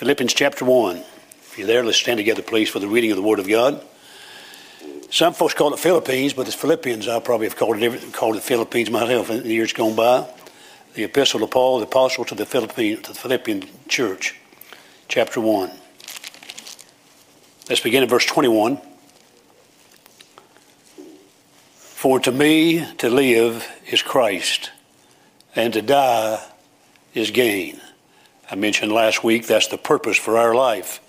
Philippians chapter 1. If you're there, let's stand together, please, for the reading of the Word of God. Some folks call it Philippines, but it's Philippians. I probably have called it, called it Philippines myself in the years gone by. The Epistle of Paul, the Apostle to the Philippine, to the Philippian church, chapter 1. Let's begin at verse 21. For to me to live is Christ, and to die is gain. I mentioned last week that's the purpose for our life.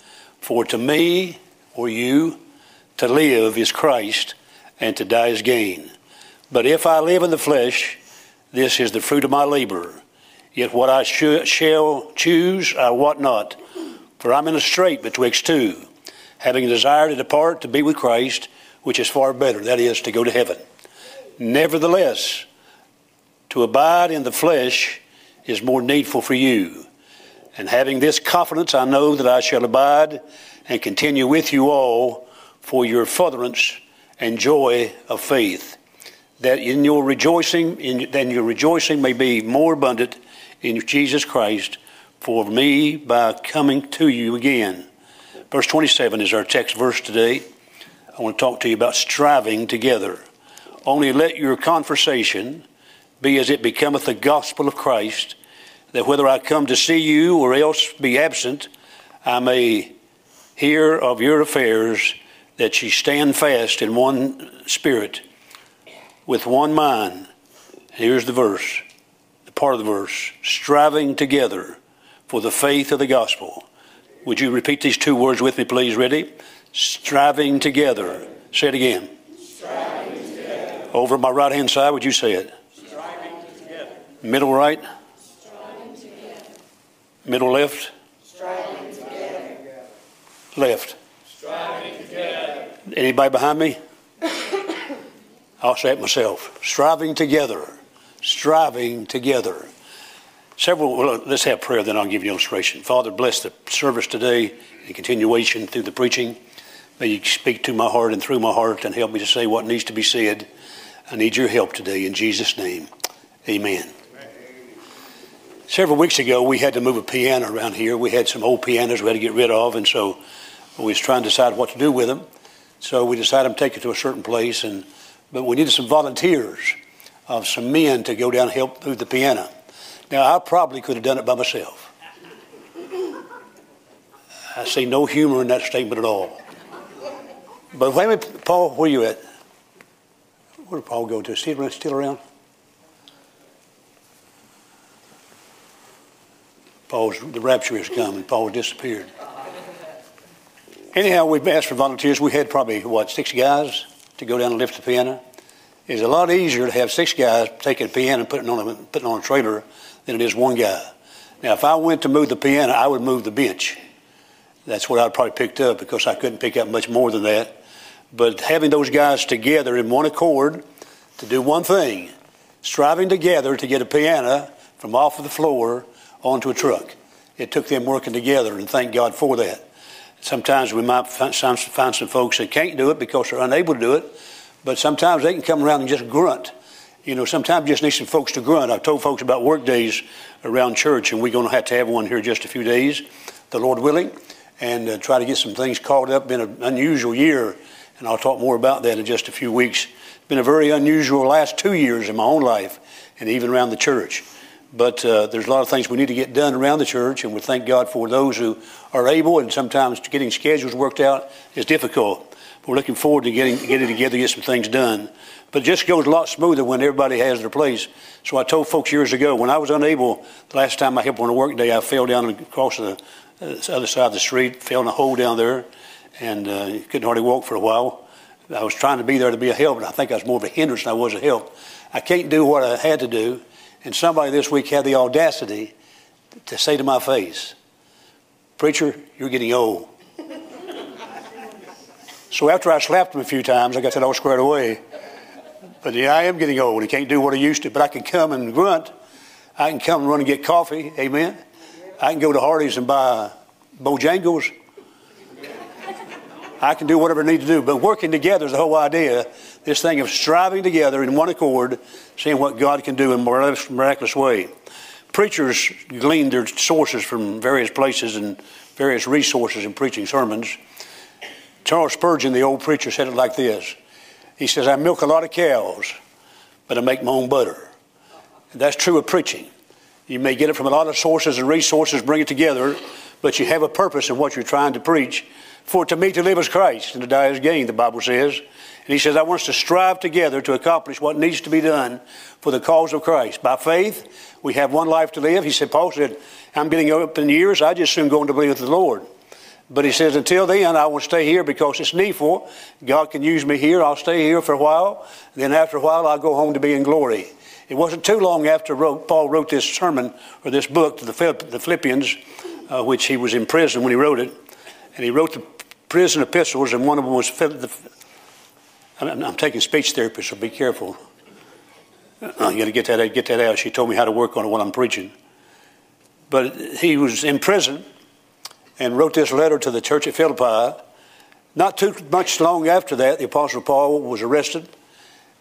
For to me, or you, to live is Christ, and to die is gain. But if I live in the flesh, this is the fruit of my labor. Yet what I sh- shall choose, I wot not. For I'm in a strait betwixt two, having a desire to depart to be with Christ, which is far better, that is, to go to heaven. Nevertheless, to abide in the flesh is more needful for you. And having this confidence, I know that I shall abide and continue with you all for your furtherance and joy of faith, that in your rejoicing, in, then your rejoicing may be more abundant in Jesus Christ for me by coming to you again. Verse 27 is our text verse today. I want to talk to you about striving together. Only let your conversation be as it becometh the gospel of Christ, that whether I come to see you or else be absent, I may hear of your affairs, that ye stand fast in one spirit, with one mind. Here's the verse, the part of the verse, striving together for the faith of the gospel. Would you repeat these two words with me, please? Ready? Striving together. Say it again. Striving over my right hand side, would you say it? Striving together. Middle right? Middle left? Striving together. Left. Striving together. Anybody behind me? I'll say it myself. Striving together. Striving together. Several, well, let's have prayer, then I'll give you an illustration. Father, bless the service today and continuation through the preaching. May you speak to my heart and through my heart and help me to say what needs to be said. I need your help today in Jesus' name. Amen. Several weeks ago, we had to move a piano around here. We had some old pianos we had to get rid of, and so we was trying to decide what to do with them. So we decided to take it to a certain place, and but we needed some volunteers of some men to go down and help move the piano. Now, I probably could have done it by myself. I see no humor in that statement at all. But wait a minute, Paul, where you at? Where did Paul go to? Still, still around? Paul's, the rapture has come and Paul disappeared. Anyhow, we've asked for volunteers. We had probably, what, six guys to go down and lift the piano? It's a lot easier to have six guys taking a piano and putting on a, putting on a trailer than it is one guy. Now, if I went to move the piano, I would move the bench. That's what I'd probably picked up because I couldn't pick up much more than that. But having those guys together in one accord to do one thing, striving together to get a piano from off of the floor onto a truck. It took them working together, and thank God for that. Sometimes we might find some, folks that can't do it because they're unable to do it, but sometimes they can come around and just grunt. You know, sometimes just need some folks to grunt. I've told folks about work days around church, and we're going to have to have one here just a few days, the Lord willing, and uh, try to get some things caught up. Been an unusual year, and I'll talk more about that in just a few weeks. Been a very unusual last two years in my own life, and even around the church. But uh, there's a lot of things we need to get done around the church, and we thank God for those who are able. And sometimes getting schedules worked out is difficult. But We're looking forward to getting getting together to get some things done. But it just goes a lot smoother when everybody has their place. So I told folks years ago when I was unable, the last time I helped on a work day, I fell down across the, uh, other side of the street, fell in a hole down there, and uh, couldn't hardly walk for a while. I was trying to be there to be a help, and I think I was more of a hindrance than I was a help. I can't do what I had to do and somebody this week had the audacity to say to my face, Preacher, you're getting old. so after I slapped him a few times, I got that all squared away. But yeah, I am getting old. He can't do what he used to, but I can come and grunt. I can come and run and get coffee. Amen. I can go to Hardee's and buy Bojangles. I can do whatever I need to do. But working together is the whole idea. This thing of striving together in one accord, seeing what God can do in a miraculous way. preachers glean their sources from various places and various resources in preaching sermons. Charles Spurgeon, the old preacher, said it like this He says, I milk a lot of cows, but I make my own butter. And that's true of preaching. You may get it from a lot of sources and resources, bring it together, but you have a purpose in what you're trying to preach. For to me to live is Christ, and to die is gain, the Bible says. And he says, I want us to strive together to accomplish what needs to be done for the cause of Christ. By faith, we have one life to live. He said, Paul said, I'm getting up in years, I just soon going to be with the Lord. But he says, until then, I will stay here because it's needful. God can use me here. I'll stay here for a while. Then after a while, I'll go home to be in glory. It wasn't too long after Paul wrote this sermon or this book to the, Philippians, uh, which he was in prison when he wrote it. And he wrote the prison epistles, and one of them was the, I'm, I'm taking speech therapy, so be careful. Uh, you got to get that get that out. She told me how to work on it while I'm preaching. But he was in prison and wrote this letter to the church at Philippi. Not too much long after that, the Apostle Paul was arrested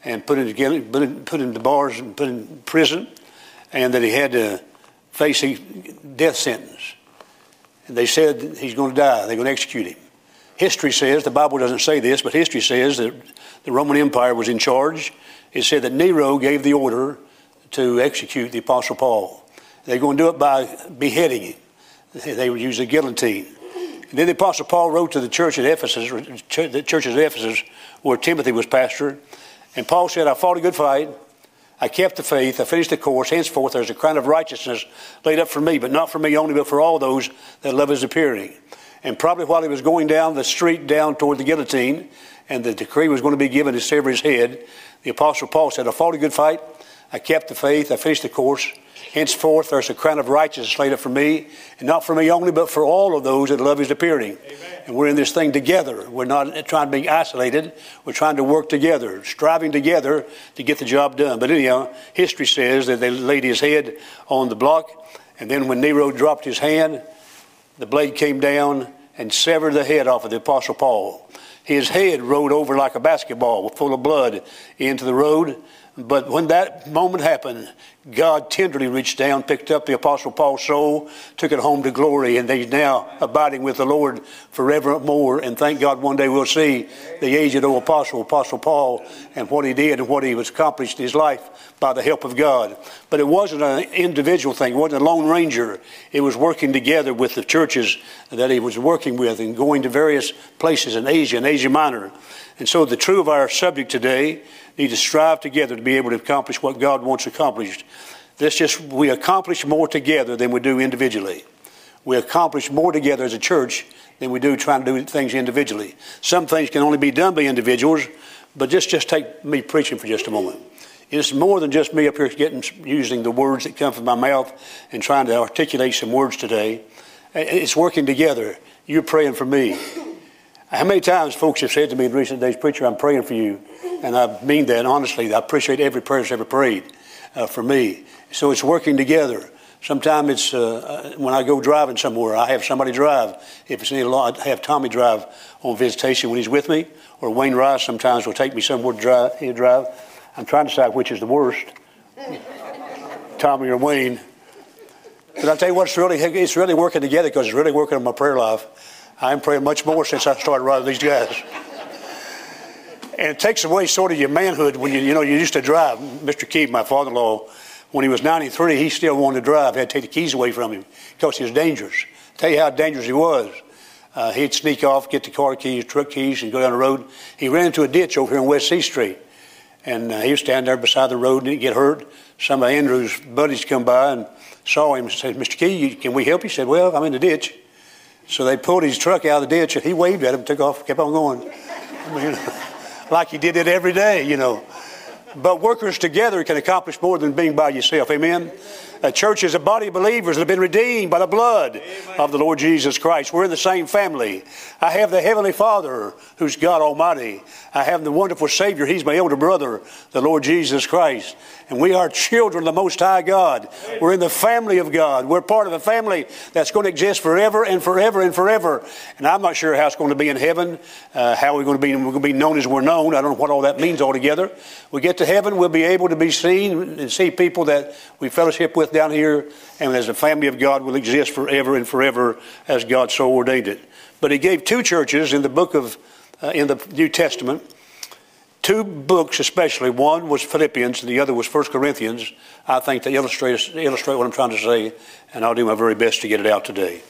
and put into, put, in, into bars and put in prison, and that he had to face a death sentence. And they said he's going to die. They're going to execute him. History says, the Bible doesn't say this, but history says that the Roman Empire was in charge. It said that Nero gave the order to execute the Apostle Paul. They're going to do it by beheading him. They would use a guillotine. And then the Apostle Paul wrote to the church at Ephesus, the church at Ephesus, where Timothy was pastor, and Paul said, I fought a good fight. I kept the faith. I finished the course. Henceforth, there's a crown of righteousness laid up for me, but not for me only, but for all those that love his appearing. And probably while he was going down the street down toward the guillotine, and the decree was going to be given to sever his head, the Apostle Paul said, I fought a good fight. I kept the faith. I finished the course. Henceforth, there's a crown of righteousness laid up for me, and not for me only, but for all of those that love his appearing. Amen. And we're in this thing together. We're not trying to be isolated. We're trying to work together, striving together to get the job done. But anyhow, history says that they laid his head on the block, and then when Nero dropped his hand, the blade came down and severed the head off of the Apostle Paul. His head rolled over like a basketball full of blood into the road. But when that moment happened, God tenderly reached down, picked up the Apostle Paul's soul, took it home to glory, and he's now abiding with the Lord forevermore. And thank God one day we'll see the aged old apostle, Apostle Paul, and what he did and what he was accomplished in his life by the help of God. But it wasn't an individual thing, it wasn't a lone ranger. It was working together with the churches that he was working with and going to various places in Asia and Asia Minor. And so the true of our subject today need to strive together to be able to accomplish what God wants accomplished. This just, we accomplish more together than we do individually. We accomplish more together as a church than we do trying to do things individually. Some things can only be done by individuals, but just, just take me preaching for just a moment. It's more than just me up here getting, using the words that come from my mouth and trying to articulate some words today. It's working together. You're praying for me. How many times folks have said to me in recent days, Preacher, I'm praying for you. And I mean that honestly. I appreciate every prayer that's ever prayed uh, for me. So it's working together. Sometimes it's uh, uh, when I go driving somewhere, I have somebody drive. If it's any long, I have Tommy drive on visitation when he's with me, or Wayne Rice sometimes will take me somewhere to drive. He'll drive. I'm trying to decide which is the worst, Tommy or Wayne. But I tell you what, it's really it's really working together because it's really working on my prayer life. I'm praying much more since I started riding these guys. And it takes away sort of your manhood when you, you know, you used to drive. Mr. Key, my father in law, when he was 93, he still wanted to drive. He had to take the keys away from him because he was dangerous. Tell you how dangerous he was. Uh, he'd sneak off, get the car keys, truck keys, and go down the road. He ran into a ditch over here on West C Street. And uh, he was standing there beside the road, didn't get hurt. Some of Andrew's buddies come by and saw him and said, Mr. Key, can we help you? He said, Well, I'm in the ditch. So they pulled his truck out of the ditch and he waved at him, took off, kept on going. I mean, like he did it every day, you know. But workers together can accomplish more than being by yourself. Amen. A church is a body of believers that have been redeemed by the blood Amen. of the Lord Jesus Christ. We're in the same family. I have the Heavenly Father, who's God Almighty. I have the wonderful Savior. He's my elder brother, the Lord Jesus Christ. And we are children of the Most High God. We're in the family of God. We're part of a family that's going to exist forever and forever and forever. And I'm not sure how it's going to be in heaven, uh, how we're going to be, we're going to be known as we're known. I don't know what all that means altogether. We get to heaven, we'll be able to be seen and see people that we fellowship with down here, and as a family of God will exist forever and forever as God so ordained it. But He gave two churches in the book of, uh, in the New Testament, two books especially. One was Philippians, and the other was First Corinthians. I think to illustrate illustrate what I'm trying to say, and I'll do my very best to get it out today.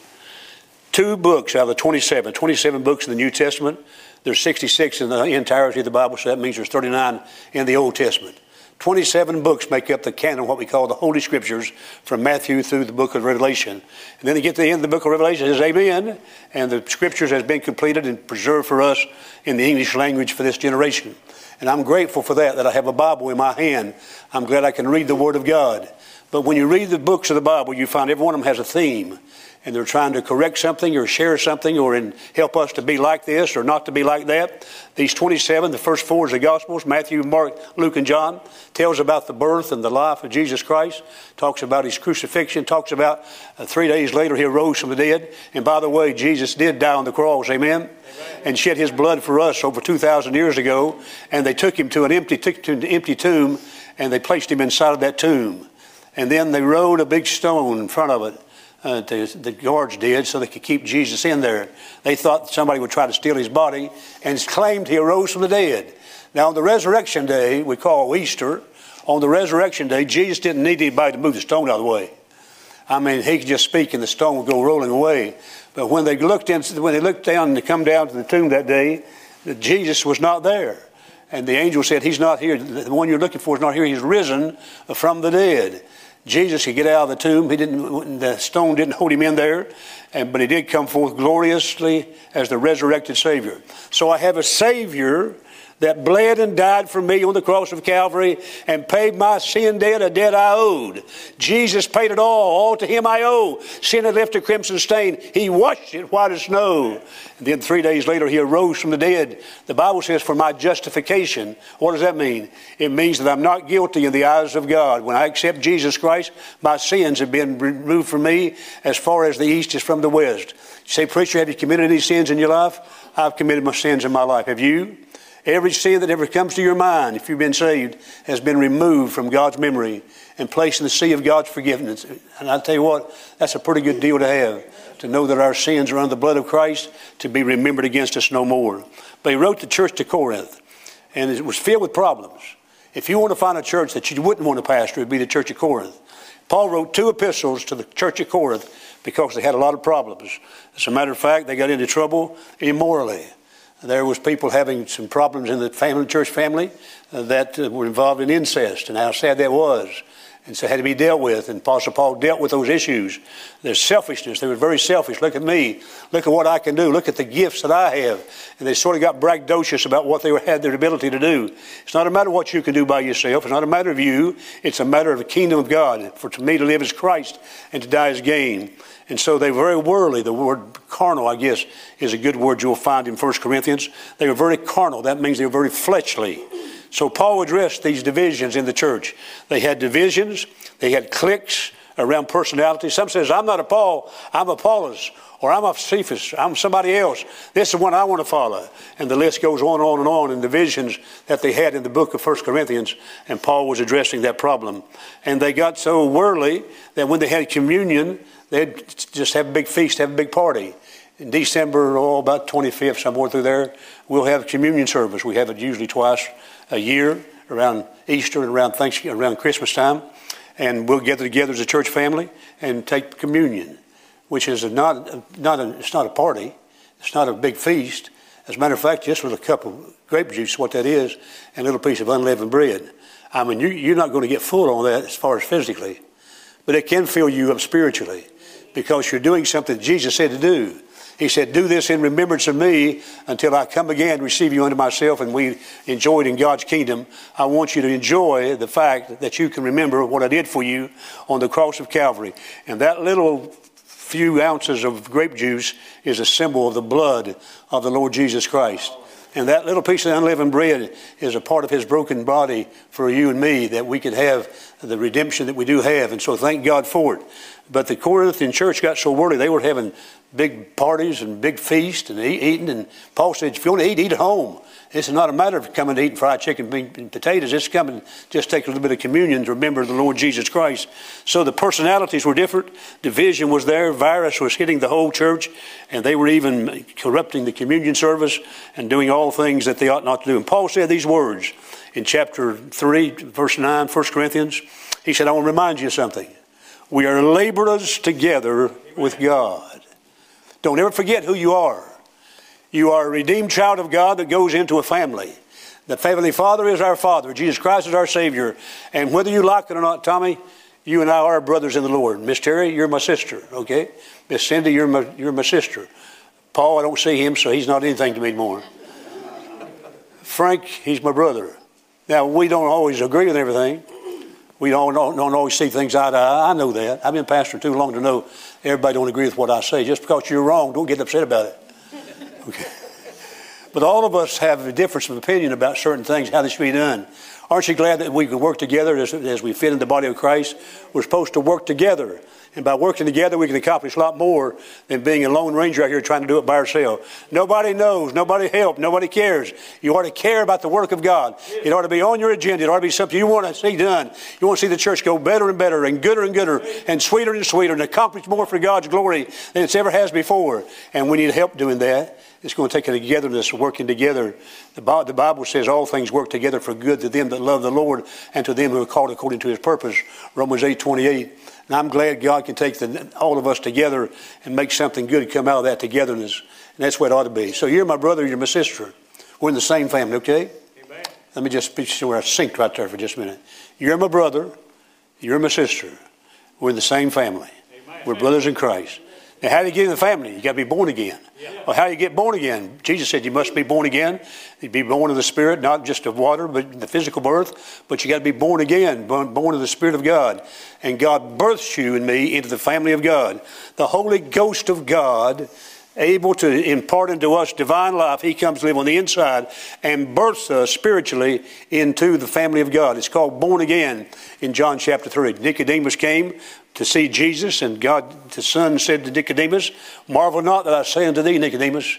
Two books out of the 27, 27 books in the New Testament. There's 66 in the entirety of the Bible, so that means there's 39 in the Old Testament. 27 books make up the canon, what we call the Holy Scriptures, from Matthew through the book of Revelation. And then you get to the end of the book of Revelation, it says Amen, and the Scriptures has been completed and preserved for us in the English language for this generation. And I'm grateful for that, that I have a Bible in my hand. I'm glad I can read the Word of God. But when you read the books of the Bible, you find every one of them has a theme and they're trying to correct something or share something or in, help us to be like this or not to be like that. These 27, the first four is the Gospels Matthew, Mark, Luke, and John, tells about the birth and the life of Jesus Christ, talks about his crucifixion, talks about uh, three days later he arose from the dead. And by the way, Jesus did die on the cross, amen? amen. And shed his blood for us over 2,000 years ago. And they took him to an empty, to an empty tomb and they placed him inside of that tomb. And then they rolled a big stone in front of it uh, guards did so they could keep Jesus in there. They thought somebody would try to steal his body and claimed he arose from the dead. Now, on the resurrection day, we call Easter, on the resurrection day, Jesus didn't need anybody to move the stone out of the way. I mean, he could just speak and the stone would go rolling away. But when they looked in, when they looked down to come down to the tomb that day, Jesus was not there. And the angel said, He's not here. The one you're looking for is not here. He's risen from the dead. Jesus could get out of the tomb. He didn't, the stone didn't hold him in there, and, but he did come forth gloriously as the resurrected Savior. So I have a Savior that bled and died for me on the cross of Calvary and paid my sin debt, a debt I owed. Jesus paid it all. All to him I owe. Sin had left a crimson stain. He washed it white as snow. And then three days later, he arose from the dead. The Bible says, for my justification. What does that mean? It means that I'm not guilty in the eyes of God. When I accept Jesus Christ, my sins have been removed from me as far as the east is from the west. You say, Preacher, have you committed any sins in your life? I've committed my sins in my life. Have you? Every sin that ever comes to your mind, if you've been saved, has been removed from God's memory and placed in the sea of God's forgiveness. And I tell you what, that's a pretty good deal to have, to know that our sins are under the blood of Christ, to be remembered against us no more. But he wrote the church to Corinth, and it was filled with problems. If you want to find a church that you wouldn't want to pastor, it would be the church of Corinth. Paul wrote two epistles to the church of Corinth because they had a lot of problems. As a matter of fact, they got into trouble immorally. There was people having some problems in the family, church family uh, that uh, were involved in incest and how sad that was. And so had to be dealt with. And Apostle Paul dealt with those issues. There's selfishness. They were very selfish. Look at me. Look at what I can do. Look at the gifts that I have. And they sort of got braggadocious about what they had their ability to do. It's not a matter of what you can do by yourself. It's not a matter of you. It's a matter of the kingdom of God. For to me to live is Christ and to die is gain. And so they were very worldly. The word carnal, I guess, is a good word you'll find in 1 Corinthians. They were very carnal. That means they were very fleshly. So Paul addressed these divisions in the church. They had divisions, they had cliques around personality. Some says, I'm not a Paul, I'm Apollos, or I'm a Cephas, I'm somebody else. This is one I want to follow. And the list goes on and on and on in divisions that they had in the book of 1 Corinthians, and Paul was addressing that problem. And they got so worldly that when they had communion, they'd just have a big feast, have a big party. In December, oh, about 25th, somewhere through there, we'll have communion service. We have it usually twice a year around Easter and around Thanksgiving, around Christmas time. And we'll gather together as a church family and take communion, which is not, not a, it's not a party. It's not a big feast. As a matter of fact, just with a cup of grape juice, what that is, and a little piece of unleavened bread. I mean, you, you're not going to get full on that as far as physically, but it can fill you up spiritually because you're doing something Jesus said to do. He said, Do this in remembrance of me until I come again, receive you unto myself, and we enjoy it in God's kingdom. I want you to enjoy the fact that you can remember what I did for you on the cross of Calvary. And that little few ounces of grape juice is a symbol of the blood of the Lord Jesus Christ. And that little piece of unleavened bread is a part of his broken body for you and me that we could have the redemption that we do have. And so thank God for it. But the Corinthian church got so worldly, they were having big parties and big feasts and eat, eating. And Paul said, if you want to eat, eat at home. Is not a matter of coming to eat fried chicken and potatoes. It's coming just take a little bit of communion to remember the Lord Jesus Christ. So the personalities were different. Division was there. Virus was hitting the whole church, and they were even corrupting the communion service and doing all things that they ought not to do. And Paul said these words in chapter 3, verse 9, 1 Corinthians. He said, I want to remind you of something. We are laborers together with God. Don't ever forget who you are. You are a redeemed child of God that goes into a family. The Heavenly Father is our Father. Jesus Christ is our Savior. And whether you like it or not, Tommy, you and I are brothers in the Lord. Miss Terry, you're my sister, okay? Miss Cindy, you're my, you're my sister. Paul, I don't see him, so he's not anything to me anymore. Frank, he's my brother. Now, we don't always agree with everything. We don't, don't, don't always see things eye to eye. I know that. I've been pastor too long to know everybody don't agree with what I say. Just because you're wrong, don't get upset about it. Okay. But all of us have a difference of opinion about certain things, how they should be done. Aren't you glad that we can work together as, as we fit in the body of Christ? We're supposed to work together. And by working together, we can accomplish a lot more than being a lone ranger out here trying to do it by ourselves. Nobody knows, nobody helps, nobody cares. You ought to care about the work of God. It ought to be on your agenda. It ought to be something you want to see done. You want to see the church go better and better and gooder and gooder and sweeter and sweeter and accomplish more for God's glory than it's ever has before. And we need help doing that. It's going to take a togetherness, working together. The Bible says all things work together for good to them that love the Lord and to them who are called according to his purpose. Romans 8 28. And I'm glad God can take the, all of us together and make something good come out of that togetherness. And that's what it ought to be. So you're my brother, you're my sister. We're in the same family, okay? Amen. Let me just be sure I synced right there for just a minute. You're my brother, you're my sister. We're in the same family. Amen. We're brothers in Christ. Now, how do you get in the family? You got to be born again. Yeah. Well, how do you get born again? Jesus said you must be born again. You be born of the Spirit, not just of water, but the physical birth. But you got to be born again, born, born of the Spirit of God. And God births you and me into the family of God. The Holy Ghost of God able to impart into us divine life. He comes to live on the inside and births us spiritually into the family of God. It's called born again in John chapter 3. Nicodemus came to see Jesus, and God, the Son, said to Nicodemus, Marvel not that I say unto thee, Nicodemus,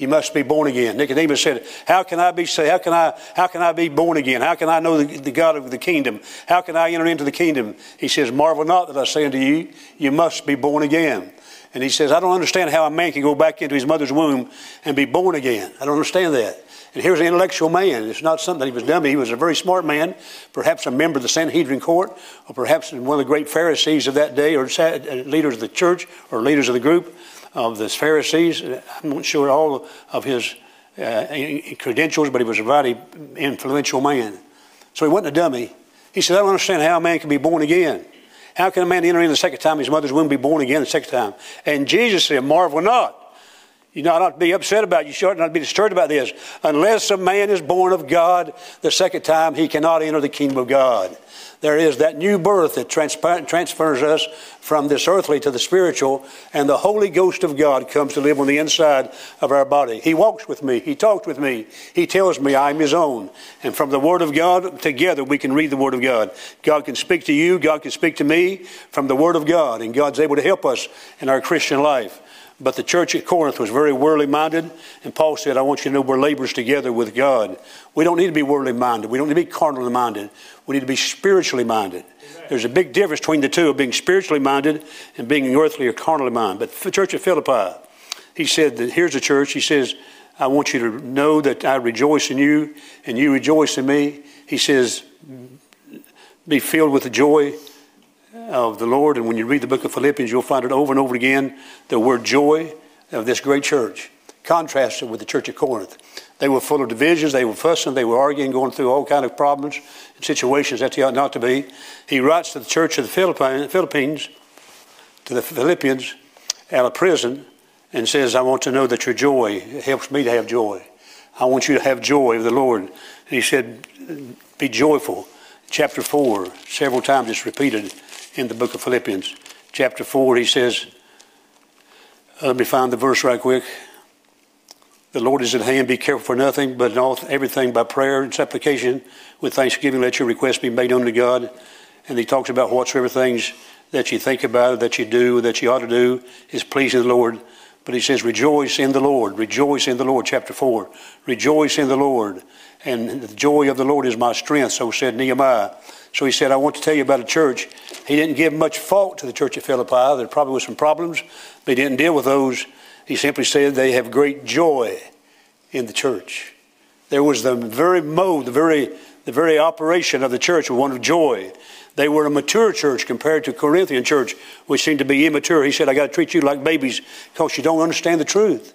you must be born again. Nicodemus said, How can I be saved? How can I, how can I be born again? How can I know the, the, God of the kingdom? How can I enter into the kingdom? He says, Marvel not that I say unto you, you must be born again. And he says, I don't understand how a man can go back into his mother's womb and be born again. I don't understand that. And here's an intellectual man. It's not something that he was dummy. He was a very smart man, perhaps a member of the Sanhedrin court, or perhaps one of the great Pharisees of that day, or uh, leaders of the church, or leaders of the group of the Pharisees. I'm not sure all of his uh, credentials, but he was a very influential man. So he wasn't a dummy. He said, I don't understand how a man can be born again. How can a man enter in the second time his mother's womb be born again the second time? And Jesus said, Marvel not. You ought not to be upset about. You should not be disturbed about this. Unless a man is born of God the second time, he cannot enter the kingdom of God. There is that new birth that transfers us from this earthly to the spiritual, and the Holy Ghost of God comes to live on the inside of our body. He walks with me, He talks with me, He tells me I'm His own. And from the Word of God, together we can read the Word of God. God can speak to you, God can speak to me from the Word of God, and God's able to help us in our Christian life. But the church at Corinth was very worldly minded, and Paul said, I want you to know we're laborers together with God. We don't need to be worldly minded. We don't need to be carnally minded. We need to be spiritually minded. Amen. There's a big difference between the two of being spiritually minded and being earthly or carnally minded. But the church at Philippi, he said that here's the church. He says, I want you to know that I rejoice in you and you rejoice in me. He says, be filled with the joy of the Lord. And when you read the book of Philippians, you'll find it over and over again the word joy of this great church, contrasted with the church of Corinth. They were full of divisions, they were fussing, they were arguing, going through all kind of problems and situations that they ought not to be. He writes to the church of the Philippines, to the Philippians, out of prison, and says, I want to know that your joy helps me to have joy. I want you to have joy of the Lord. And he said, Be joyful. Chapter 4, several times it's repeated in the book of Philippians. Chapter 4, he says, let me find the verse right quick. The Lord is at hand. Be careful for nothing, but in all everything by prayer and supplication with thanksgiving. Let your requests be made unto God. And he talks about whatsoever things that you think about, that you do, that you ought to do, is pleasing the Lord. But he says, Rejoice in the Lord. Rejoice in the Lord. Chapter 4. Rejoice in the Lord. And the joy of the Lord is my strength. So said Nehemiah. So he said, I want to tell you about a church. He didn't give much fault to the church at Philippi. There probably was some problems, but he didn't deal with those. He simply said they have great joy in the church. There was the very mode, the very, the very operation of the church was one of joy. They were a mature church compared to Corinthian church, which seemed to be immature. He said, I got to treat you like babies because you don't understand the truth.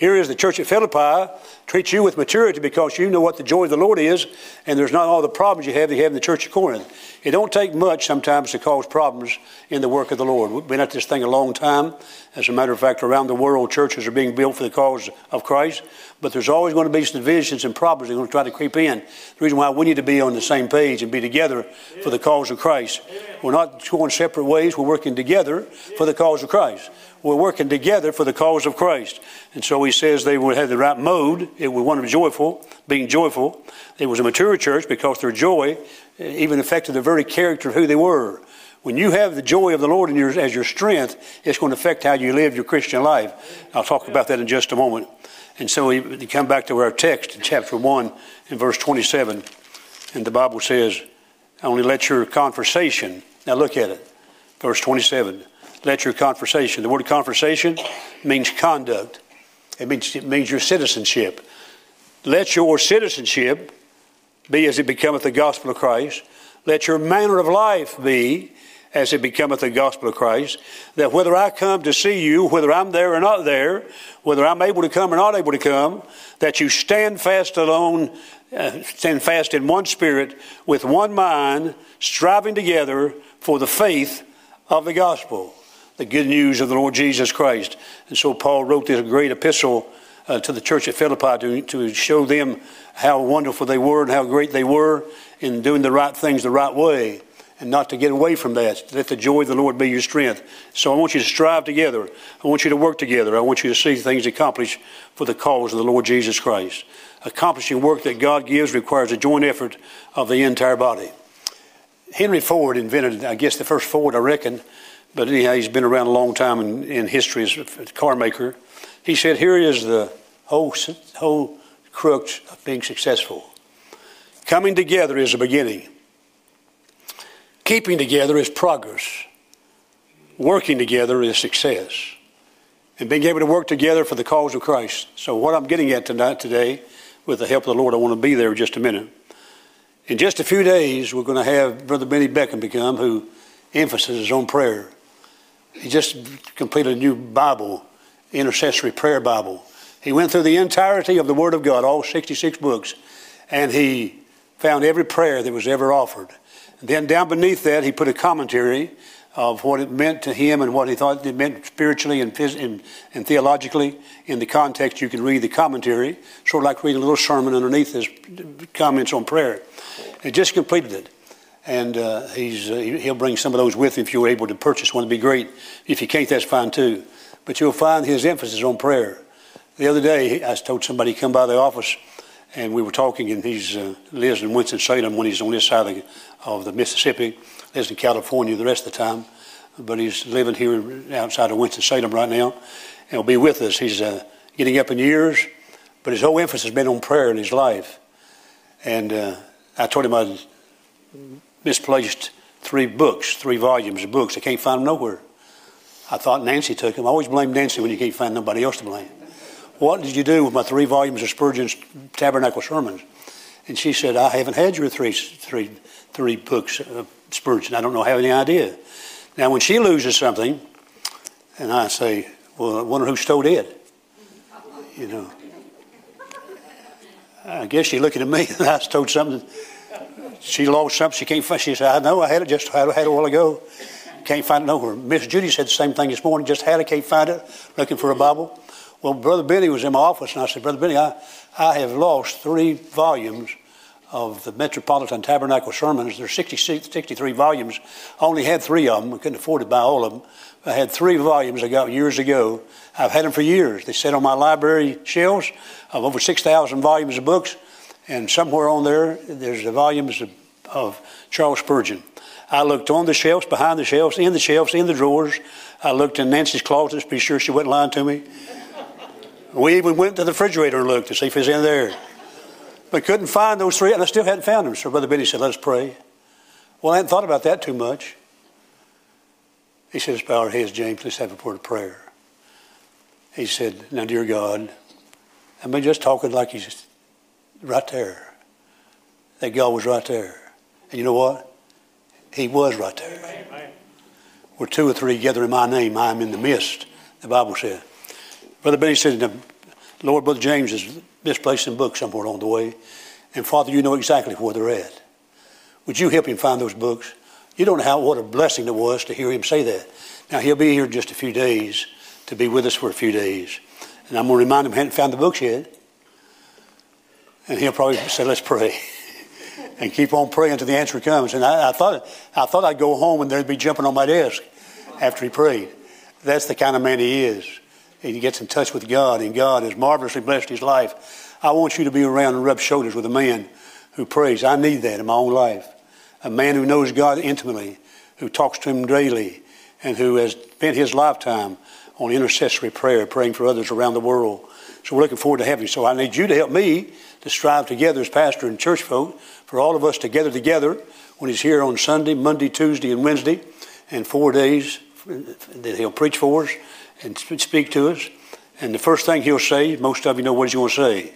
Here is the church at Philippi treats you with maturity because you know what the joy of the Lord is, and there's not all the problems you have that you have in the church of Corinth. It don't take much sometimes to cause problems in the work of the Lord. We've been at this thing a long time. As a matter of fact, around the world, churches are being built for the cause of Christ, but there's always going to be some divisions and problems that are going to try to creep in. The reason why we need to be on the same page and be together for the cause of Christ. We're not going separate ways. We're working together for the cause of Christ we're working together for the cause of Christ. And so he says they would have the right mode. It was one of joyful, being joyful. It was a mature church because their joy eh, even affected the very character of who they were. When you have the joy of the Lord your, as your strength, it's going to affect how you live your Christian life. I'll talk about that in just a moment. And so we, we come back to our text in chapter 1 in verse 27. And the Bible says, only let your conversation, now look at it, verse 27 let your conversation. The word conversation means conduct. It means, it means your citizenship. Let your citizenship be as it becometh the gospel of Christ. Let your manner of life be as it becometh the gospel of Christ. That whether I come to see you, whether I'm there or not there, whether I'm able to come or not able to come, that you stand fast alone, uh, stand fast in one spirit, with one mind, striving together for the faith of the gospel the good news of the Lord Jesus Christ. And so Paul wrote this great epistle uh, to the church at Philippi to, to show them how wonderful they were and how great they were in doing the right things the right way and not to get away from that. Let the joy of the Lord be your strength. So I want you to strive together. I want you to work together. I want you to see things accomplished for the cause of the Lord Jesus Christ. Accomplishing work that God gives requires a joint effort of the entire body. Henry Ford invented, I guess, the first Ford, I reckon, but anyhow, he's been around a long time in, in history as a car maker. He said, Here is the whole, whole crux of being successful. Coming together is a beginning, keeping together is progress, working together is success, and being able to work together for the cause of Christ. So, what I'm getting at tonight, today, with the help of the Lord, I want to be there in just a minute. In just a few days, we're going to have Brother Benny Beckham become, who emphasizes on prayer. He just completed a new Bible, intercessory prayer Bible. He went through the entirety of the Word of God, all 66 books, and he found every prayer that was ever offered. And then down beneath that, he put a commentary of what it meant to him and what he thought it meant spiritually and, and, and theologically. In the context, you can read the commentary, sort of like reading a little sermon underneath his comments on prayer. He just completed it and uh, he's, uh, he'll bring some of those with him if you're able to purchase one. It'd be great. If you can't, that's fine too. But you'll find his emphasis on prayer. The other day, I told somebody come by the office, and we were talking, and he's uh, lives in Winston-Salem when he's on this side of the, of the Mississippi, lives in California the rest of the time, but he's living here outside of Winston-Salem right now, and he'll be with us. He's uh, getting up in years, but his whole emphasis has been on prayer in his life. And uh, I told him I'd misplaced three books, three volumes of books. I can't find them nowhere. I thought Nancy took them. I always blame Nancy when you can't find nobody else to blame. What did you do with my three volumes of Spurgeon's Tabernacle Sermons? And she said, I haven't had your three, three, three books of Spurgeon. I don't know, have any idea. Now, when she loses something, and I say, well, I wonder who stole it. You know. I guess she's looking at me I stole something she lost something. She can't find. She said, "I know. I had it just had, had it a while ago. Can't find it nowhere." Miss Judy said the same thing this morning. Just had it. Can't find it. Looking for a Bible. Well, Brother Benny was in my office, and I said, "Brother Benny, I, I have lost three volumes of the Metropolitan Tabernacle Sermons. There's 66, 63 volumes. I only had three of them. I couldn't afford to buy all of them. I had three volumes I got years ago. I've had them for years. They sit on my library shelves of over 6,000 volumes of books. And somewhere on there, there's the volumes of, of Charles Spurgeon. I looked on the shelves, behind the shelves, in the shelves, in the drawers. I looked in Nancy's closet to be sure she wasn't lying to me. We even went to the refrigerator and looked to see if it's in there. But couldn't find those three, and I still hadn't found them. So Brother Benny said, Let us pray. Well, I hadn't thought about that too much. He Let's bow our heads, James. Let's have a word of prayer. He said, Now, dear God, I mean, just talking like he's right there. That God was right there. And you know what? He was right there. Amen. Where two or three gather in my name, I am in the midst, the Bible said. Brother Benny said, Lord, Brother James is misplaced in books somewhere along the way. And Father, you know exactly where they're at. Would you help him find those books? You don't know how, what a blessing it was to hear him say that. Now, he'll be here in just a few days to be with us for a few days. And I'm going to remind him he hadn't found the books yet. And he'll probably say, let's pray. and keep on praying until the answer comes. And I, I, thought, I thought I'd go home and they'd be jumping on my desk after he prayed. That's the kind of man he is. And He gets in touch with God, and God has marvelously blessed his life. I want you to be around and rub shoulders with a man who prays. I need that in my own life. A man who knows God intimately, who talks to him daily, and who has spent his lifetime on intercessory prayer, praying for others around the world. So we're looking forward to having you. So I need you to help me to strive together as pastor and church folk for all of us to gather together when he's here on Sunday, Monday, Tuesday, and Wednesday, and four days that he'll preach for us and speak to us. And the first thing he'll say, most of you know what he's going to say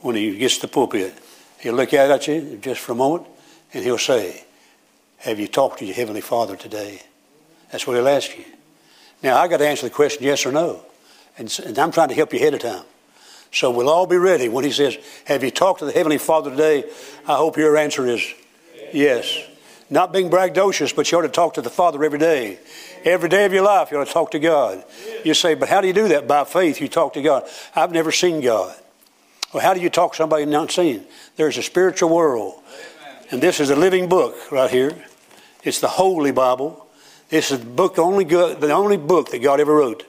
when he gets to the pulpit. He'll look out at you just for a moment and he'll say, Have you talked to your Heavenly Father today? That's what he'll ask you. Now, I got to answer the question yes or no. And, and I'm trying to help you ahead of time. So we'll all be ready when he says, Have you talked to the Heavenly Father today? I hope your answer is yes. Not being braggadocious, but you ought to talk to the Father every day. Every day of your life, you ought to talk to God. You say, but how do you do that? By faith, you talk to God. I've never seen God. Well, how do you talk to somebody not seen? There's a spiritual world. And this is a living book right here. It's the Holy Bible. This is the book, only, good, the only book that God ever wrote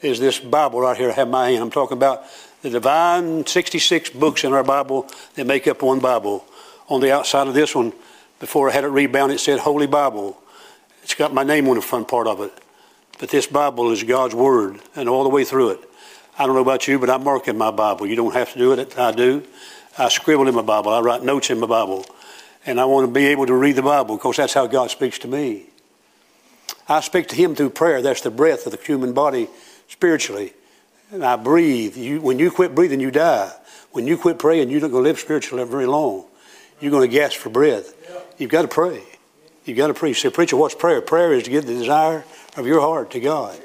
is this Bible right here I have in my hand. I'm talking about the divine 66 books in our Bible that make up one Bible. On the outside of this one, before I had it rebound, it said Holy Bible. It's got my name on the front part of it. But this Bible is God's Word, and all the way through it. I don't know about you, but I mark in my Bible. You don't have to do it. I do. I scribble in my Bible. I write notes in my Bible. And I want to be able to read the Bible because that's how God speaks to me. I speak to Him through prayer. That's the breath of the human body spiritually. And I breathe. You, when you quit breathing, you die. When you quit praying, you're not going to live spiritually very long. You're going to gasp for breath. You've got to pray. You've got to pray. Say, preacher, what's prayer? Prayer is to give the desire of your heart to God.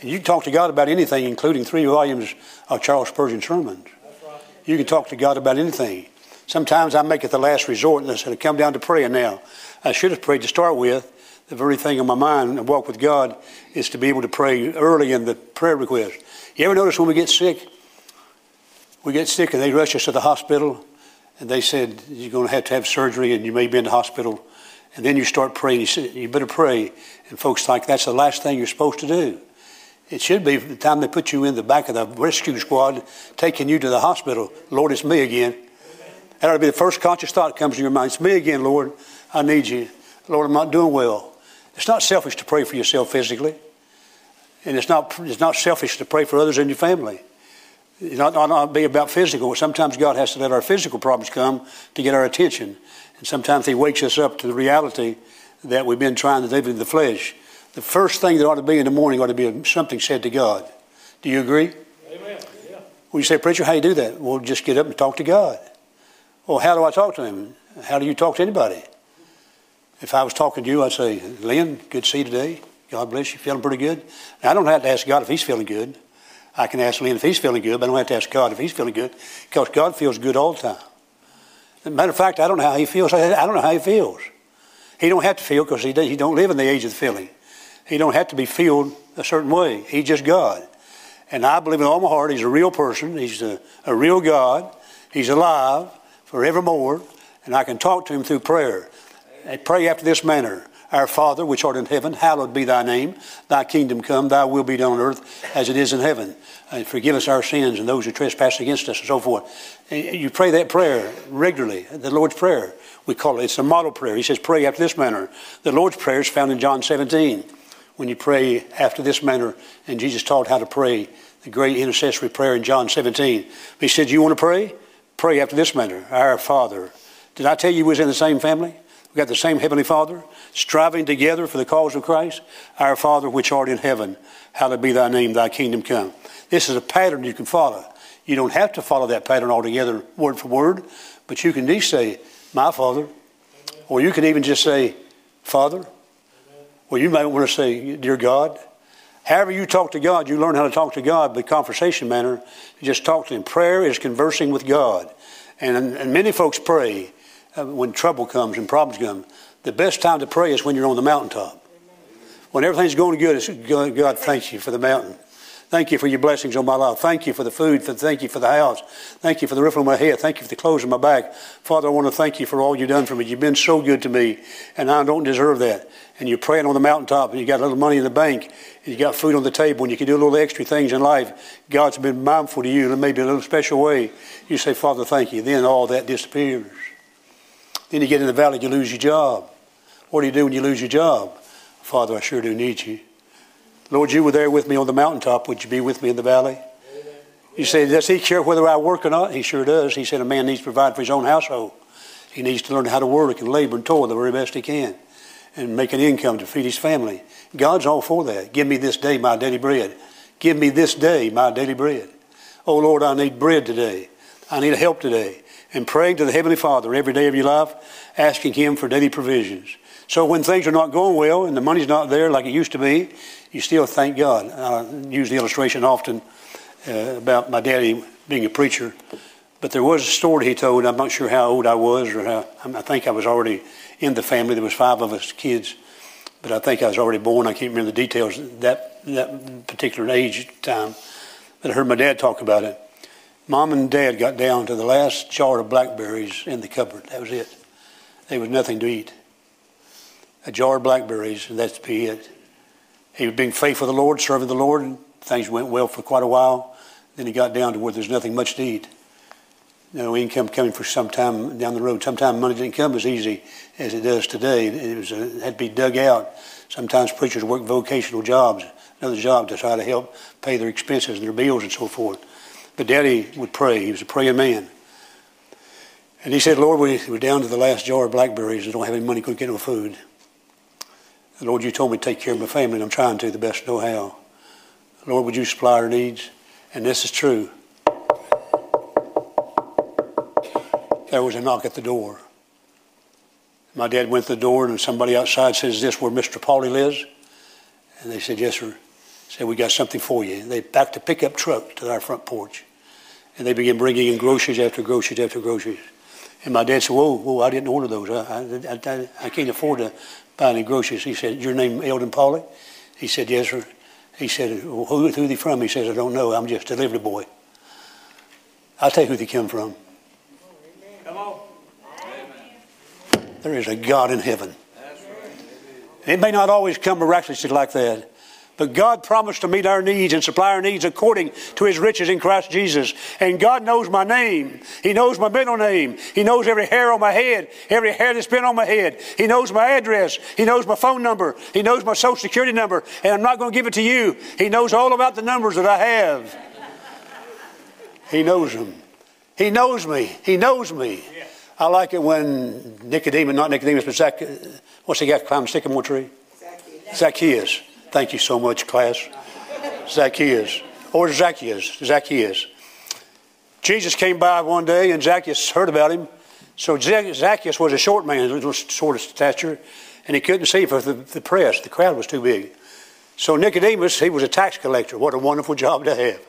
And you can talk to God about anything, including three volumes of Charles Spurgeon sermons. You can talk to God about anything. Sometimes I make it the last resort and I said, come down to prayer now. I should have prayed to start with. The very thing in my mind and walk with God is to be able to pray early in the prayer request. You ever notice when we get sick? We get sick and they rush us to the hospital and they said, you're going to have to have surgery and you may be in the hospital and then you start praying. You, say, you better pray. And folks think that's the last thing you're supposed to do. It should be the time they put you in the back of the rescue squad, taking you to the hospital. Lord, it's me again. That ought to be the first conscious thought that comes to your mind. It's me again, Lord. I need you. Lord, I'm not doing well. It's not selfish to pray for yourself physically. And it's not, it's not selfish to pray for others in your family. It's not, not, not be about physical. Sometimes God has to let our physical problems come to get our attention. And sometimes He wakes us up to the reality that we've been trying to live in the flesh. The first thing that ought to be in the morning ought to be something said to God. Do you agree? Amen. Yeah. Well, you say, Preacher, how do you do that? Well, just get up and talk to God. Well, how do I talk to Him? How do you talk to anybody? If I was talking to you, I'd say, Lynn, good to see you today. God bless you. Feeling pretty good? Now, I don't have to ask God if He's feeling good. I can ask Lynn if He's feeling good, but I don't have to ask God if He's feeling good because God feels good all the time. Matter of fact, I don't know how he feels. I don't know how he feels. He don't have to feel because he, he don't live in the age of the feeling. He don't have to be filled a certain way. He's just God. And I believe in all my heart he's a real person. He's a, a real God. He's alive forevermore. And I can talk to him through prayer. Pray after this manner. Our Father, which art in heaven, hallowed be thy name. Thy kingdom come, thy will be done on earth as it is in heaven. And forgive us our sins and those who trespass against us and so forth. And you pray that prayer regularly, the Lord's Prayer. We call it, it's a model prayer. He says, pray after this manner. The Lord's Prayer is found in John 17. When you pray after this manner, and Jesus taught how to pray, the great intercessory prayer in John 17. He said, You want to pray? Pray after this manner Our Father. Did I tell you we was in the same family? We got the same Heavenly Father, striving together for the cause of Christ. Our Father which art in heaven, hallowed be thy name, thy kingdom come. This is a pattern you can follow. You don't have to follow that pattern altogether, word for word, but you can at least say, My Father. Or you can even just say, Father. Or you might want to say, Dear God. However you talk to God, you learn how to talk to God, but conversation manner, you just talk to Him. Prayer is conversing with God. And, and many folks pray uh, when trouble comes and problems come. The best time to pray is when you're on the mountaintop. When everything's going good, it's God, God thank you for the mountain. Thank you for your blessings on my life. Thank you for the food. Thank you for the house. Thank you for the roof on my head. Thank you for the clothes on my back. Father, I want to thank you for all you've done for me. You've been so good to me, and I don't deserve that. And you're praying on the mountaintop, and you got a little money in the bank, and you got food on the table, and you can do a little extra things in life. God's been mindful to you in maybe a little special way. You say, Father, thank you. Then all that disappears. Then you get in the valley, you lose your job. What do you do when you lose your job? Father, I sure do need you. Lord, you were there with me on the mountaintop. Would you be with me in the valley? You say, does he care whether I work or not? He sure does. He said a man needs to provide for his own household. He needs to learn how to work and labor and toil the very best he can and make an income to feed his family. God's all for that. Give me this day my daily bread. Give me this day my daily bread. Oh Lord, I need bread today. I need help today. And praying to the Heavenly Father every day of your life, asking Him for daily provisions. So when things are not going well and the money's not there like it used to be, you still thank God. I use the illustration often uh, about my daddy being a preacher. But there was a story he told. I'm not sure how old I was, or how, I think I was already in the family. There was five of us kids, but I think I was already born. I can't remember the details that that particular age time. But I heard my dad talk about it. Mom and Dad got down to the last jar of blackberries in the cupboard. That was it. There was nothing to eat. A jar of blackberries, and that's be it. He was being faithful to the Lord, serving the Lord, and things went well for quite a while. Then he got down to where there's nothing much to eat. No income coming for some time down the road. Sometimes money didn't come as easy as it does today. It, was, it had to be dug out. Sometimes preachers work vocational jobs, another job to try to help pay their expenses and their bills and so forth. But Daddy would pray. He was a praying man. And he said, Lord, we, we're down to the last jar of blackberries. I don't have any money, couldn't get no food. Lord, you told me to take care of my family, and I'm trying to the best I know how. Lord, would you supply our needs? And this is true. There was a knock at the door. My dad went to the door, and somebody outside says, Is this where Mr. Paulie lives? And they said, Yes, sir. Said, We got something for you. They backed a pickup truck to our front porch. And they began bringing in groceries after groceries after groceries. And my dad said, Whoa, whoa, I didn't order those. I, I, I, I can't afford to buy any groceries. He said, Your name Eldon Paulie? He said, Yes, sir. He said, well, who, who they from? He says, I don't know. I'm just a delivery boy. I'll tell you who they come from. Come on. There is a God in heaven. It may not always come miraculously like that. But God promised to meet our needs and supply our needs according to His riches in Christ Jesus. And God knows my name. He knows my middle name. He knows every hair on my head, every hair that's been on my head. He knows my address. He knows my phone number. He knows my social security number. And I'm not going to give it to you. He knows all about the numbers that I have. He knows them. He knows me. He knows me. I like it when Nicodemus, not Nicodemus, but Zac, what's he got climbing the sycamore tree? Zacchaeus. Zacchaeus. Thank you so much, class. Zacchaeus. Or Zacchaeus. Zacchaeus. Jesus came by one day and Zacchaeus heard about him. So Zacchaeus was a short man, a little of stature, and he couldn't see for the, the press. The crowd was too big. So Nicodemus, he was a tax collector. What a wonderful job to have.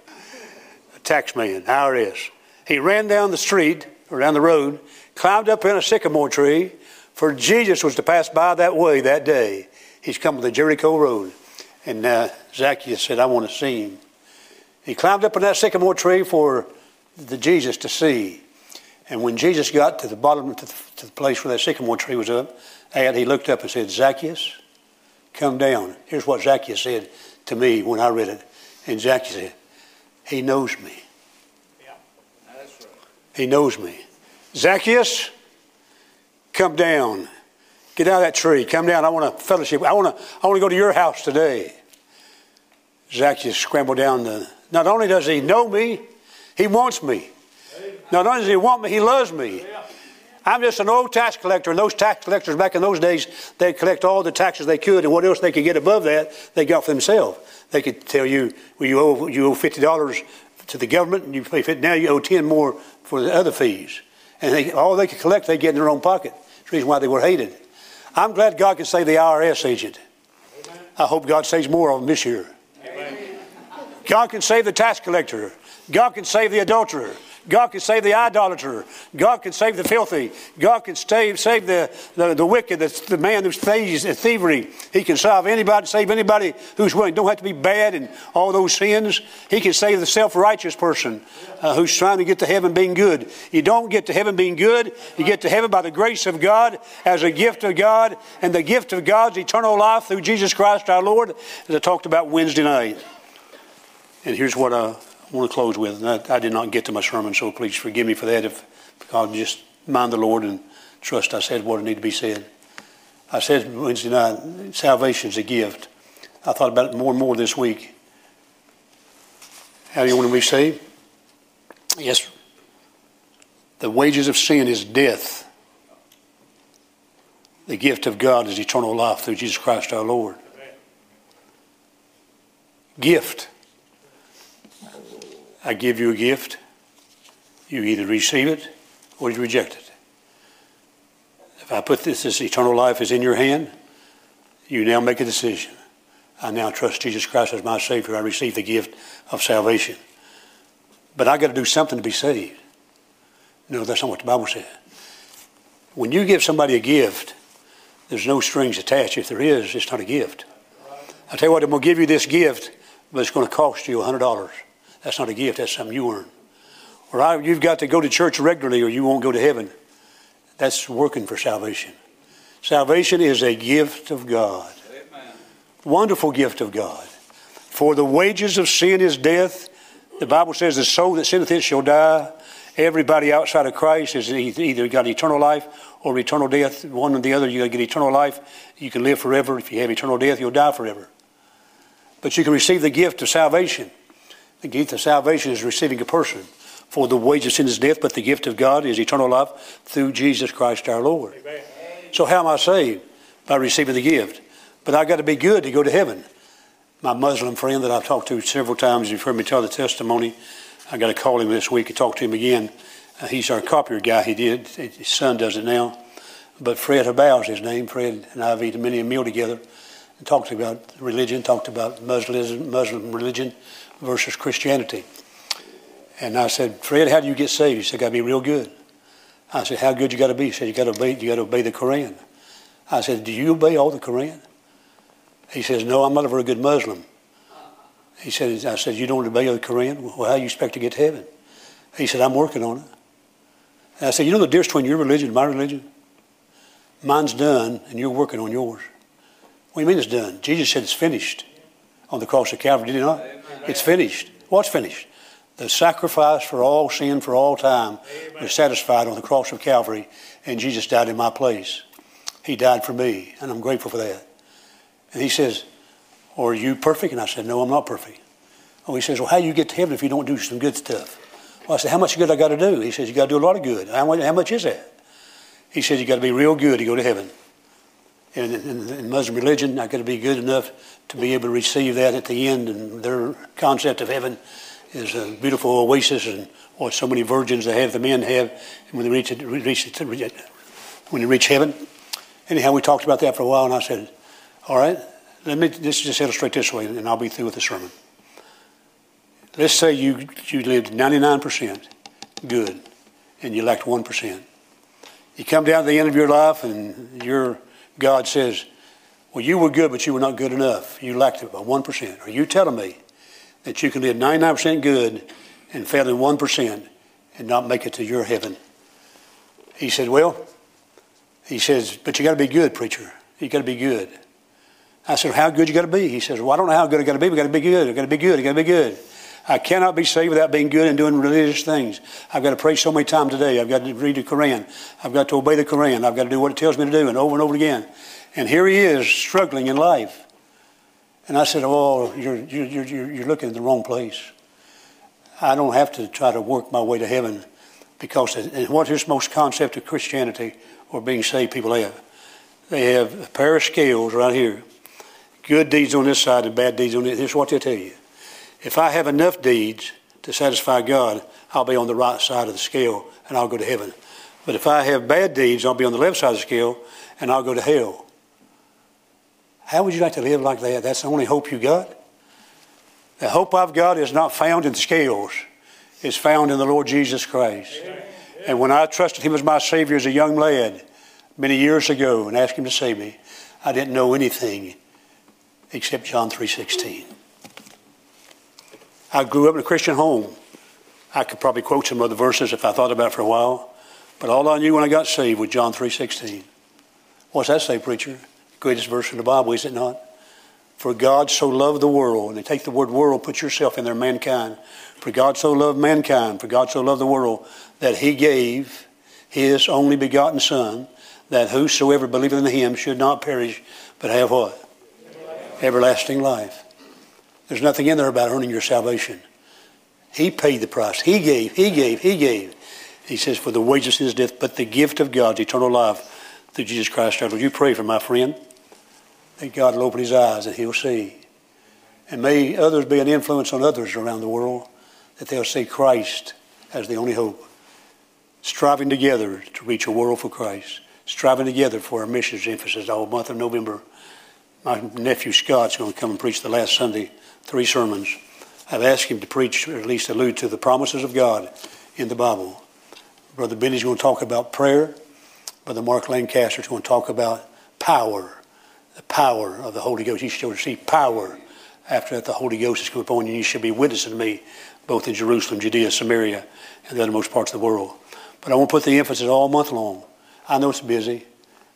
A tax man, IRS. He ran down the street or down the road, climbed up in a sycamore tree, for Jesus was to pass by that way that day. He's coming the Jericho Road. And uh, Zacchaeus said, I want to see him. He climbed up in that sycamore tree for the Jesus to see. And when Jesus got to the bottom, to the, to the place where that sycamore tree was up, and he looked up and said, Zacchaeus, come down. Here's what Zacchaeus said to me when I read it. And Zacchaeus said, He knows me. Yeah, that's right. He knows me. Zacchaeus, come down. Get out of that tree. Come down. I want to fellowship. I want to, I want to go to your house today. Zacchaeus scrambled down. The, not only does he know me, he wants me. Not only does he want me, he loves me. I'm just an old tax collector, and those tax collectors back in those days, they'd collect all the taxes they could, and what else they could get above that, they got for themselves. They could tell you, well, you owe, you owe $50 to the government, and you pay 50, now you owe 10 more for the other fees. And they, all they could collect, they get in their own pocket. That's the reason why they were hated. I'm glad God can save the IRS agent. I hope God saves more of them this year. God can save the tax collector. God can save the adulterer. God can save the idolater. God can save the filthy. God can save, save the, the, the wicked, the, the man who's thieves, thievery. He can save anybody, save anybody who's willing. Don't have to be bad in all those sins. He can save the self-righteous person uh, who's trying to get to heaven being good. You don't get to heaven being good. You get to heaven by the grace of God as a gift of God. And the gift of God's eternal life through Jesus Christ our Lord, as I talked about Wednesday night. And here's what I want to close with. I, I, did not get to my sermon, so please forgive me for that. If I'll just mind the Lord and trust I said what needed to be said. I said Wednesday night, salvation is a gift. I thought about it more and more this week. How do you want to be saved? Yes. The wages of sin is death. The gift of God is eternal life through Jesus Christ our Lord. Gift. I give you a gift. You either receive it or you reject it. If I put this, this eternal life is in your hand, you now make a decision. I now trust Jesus Christ as my Savior. I receive the gift of salvation. But I got to do something to be saved. No, that's not what the Bible says. When you give somebody a gift, there's no strings attached. If there is, it's not a gift. I tell you what, I'm going to give you this gift, but it's going to cost you $100. That's not a gift, that's something you earn. Or I, you've got to go to church regularly or you won't go to heaven. That's working for salvation. Salvation is a gift of God. Amen. Wonderful gift of God. For the wages of sin is death. The Bible says the soul that sinneth it shall die. Everybody outside of Christ is either got eternal life or eternal death. One or the other, you get eternal life. You can live forever. If you have eternal death, you'll die forever. But you can receive the gift of salvation. The gift of salvation is receiving a person. For the wages of sin is death, but the gift of God is eternal life through Jesus Christ our Lord. Amen. So how am I saved? By receiving the gift. But I've got to be good to go to heaven. My Muslim friend that I've talked to several times, you've heard me tell the testimony. I got to call him this week and talk to him again. Uh, he's our copier guy. He did. His son does it now. But Fred Habao is his name. Fred and I have eaten many a meal together and talked about religion, talked about Muslim, Muslim religion versus Christianity. And I said, Fred, how do you get saved? He said, got to be real good. I said, how good you got to be? He said, you got to obey, you got to obey the Koran. I said, do you obey all the Koran? He says, no, I'm not a very good Muslim. He said, I said, you don't obey the Koran? Well, how do you expect to get to heaven? He said, I'm working on it. And I said, you know the difference between your religion and my religion? Mine's done, and you're working on yours. What do you mean it's done? Jesus said it's finished on the cross of Calvary, did he not? Amen. It's finished. What's finished? The sacrifice for all sin for all time Amen. was satisfied on the cross of Calvary, and Jesus died in my place. He died for me, and I'm grateful for that. And he says, Are you perfect? And I said, No, I'm not perfect. Oh, he says, Well, how do you get to heaven if you don't do some good stuff? Well, I said, How much good I got to do? He says, You got to do a lot of good. How much, how much is that? He says, You got to be real good to go to heaven. And in, in Muslim religion, I got to be good enough to be able to receive that at the end. And their concept of heaven is a beautiful oasis and what so many virgins they have, the men have, and when they reach, it, reach it, when they reach heaven. Anyhow, we talked about that for a while, and I said, all right, let me let's just illustrate this way, and I'll be through with the sermon. Let's say you, you lived 99% good, and you lacked 1%. You come down to the end of your life, and your God says, well, you were good, but you were not good enough. You lacked it by 1%. Are you telling me that you can live 99% good and fail in 1% and not make it to your heaven? He said, Well, he says, but you got to be good, preacher. You got to be good. I said, How good you got to be? He says, Well, I don't know how good I got to be. We got to be good. I got to be good. I got to be good. I cannot be saved without being good and doing religious things. I've got to pray so many times a day. I've got to read the Quran. I've got to obey the Quran. I've got to do what it tells me to do, and over and over again. And here he is, struggling in life. And I said, Oh, you're, you're, you're, you're looking in the wrong place. I don't have to try to work my way to heaven because what is most concept of Christianity or being saved people have? They have a pair of scales right here. Good deeds on this side and bad deeds on this. Here's what they tell you. If I have enough deeds to satisfy God, I'll be on the right side of the scale and I'll go to heaven. But if I have bad deeds, I'll be on the left side of the scale and I'll go to hell. How would you like to live like that? That's the only hope you got? The hope I've got is not found in the scales. It's found in the Lord Jesus Christ. And when I trusted Him as my Savior as a young lad many years ago and asked Him to save me, I didn't know anything except John 3.16. I grew up in a Christian home. I could probably quote some other verses if I thought about it for a while. But all I knew when I got saved was John 3.16. What's that say, preacher? Greatest verse in the Bible, is it not? For God so loved the world, and they take the word world, put yourself in there, mankind. For God so loved mankind, for God so loved the world, that he gave his only begotten Son, that whosoever believeth in him should not perish, but have what? Everlasting life. There's nothing in there about earning your salvation. He paid the price. He gave, he gave, he gave. He says, for the wages of his death, but the gift of God's eternal life through Jesus Christ our Lord. You pray for my friend that God will open his eyes and he'll see. And may others be an influence on others around the world that they'll see Christ as the only hope. Striving together to reach a world for Christ. Striving together for our missions emphasis all month of November. My nephew Scott's going to come and preach the last Sunday, three sermons. I've asked him to preach, or at least allude to the promises of God in the Bible. Brother Benny's going to talk about prayer. Brother Mark Lancaster is going to talk about power the power of the Holy Ghost. You shall receive power after that the Holy Ghost has come upon you. You shall be witnesses to me, both in Jerusalem, Judea, Samaria, and the othermost parts of the world. But I won't put the emphasis all month long. I know it's busy.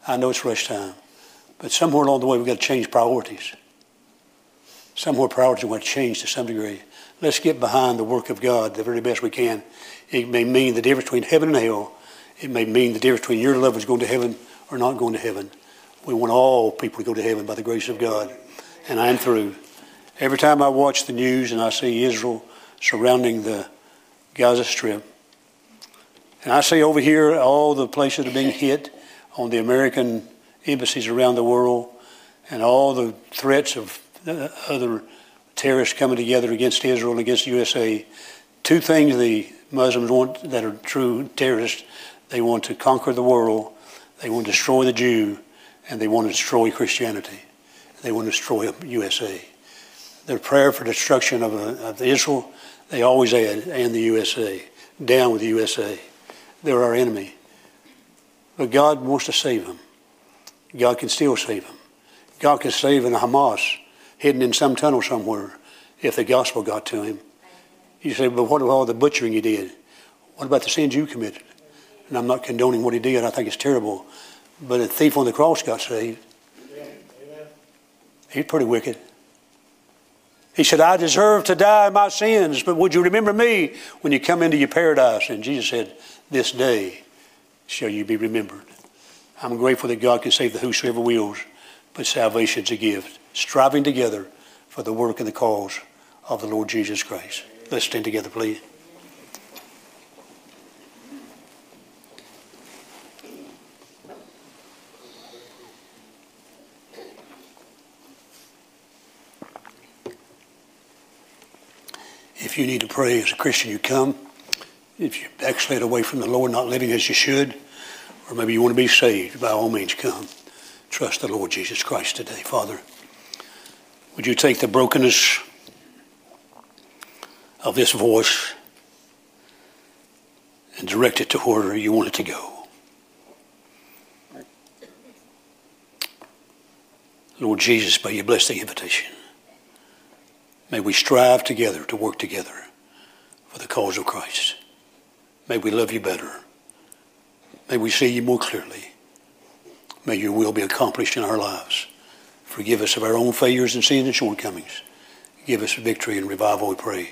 I know it's rush time. But somewhere along the way, we've got to change priorities. Somewhere priorities going to change to some degree. Let's get behind the work of God the very best we can. It may mean the difference between heaven and hell. It may mean the difference between your loved ones going to heaven or not going to heaven. We want all people to go to heaven by the grace of God. And I'm through. Every time I watch the news and I see Israel surrounding the Gaza Strip, and I see over here all the places that are being hit on the American embassies around the world, and all the threats of other terrorists coming together against Israel and against the USA. Two things the Muslims want that are true terrorists they want to conquer the world, they want to destroy the Jew, and they want to destroy Christianity. They want to destroy USA. Their prayer for destruction of, uh, of Israel, they always add, and the USA. Down with the USA. They're our enemy. But God wants to save them. God can still save them. God can save in Hamas, hidden in some tunnel somewhere, if the gospel got to him. You say, but what about all the butchering he did? What about the sins you committed? And I'm not condoning what he did. I think it's terrible. But a thief on the cross got saved. He's pretty wicked. He said, I deserve to die in my sins, but would you remember me when you come into your paradise? And Jesus said, This day shall you be remembered. I'm grateful that God can save the whosoever wills, but salvation's a gift. Striving together for the work and the cause of the Lord Jesus Christ. Let's stand together, please. If you need to pray as a Christian, you come. If you backslid away from the Lord, not living as you should, or maybe you want to be saved, by all means come. Trust the Lord Jesus Christ today. Father, would you take the brokenness of this voice and direct it to where you want it to go? Lord Jesus, may you bless the invitation. May we strive together to work together for the cause of Christ. May we love you better. May we see you more clearly. May your will be accomplished in our lives. Forgive us of our own failures and sins and shortcomings. Give us victory and revival, we pray.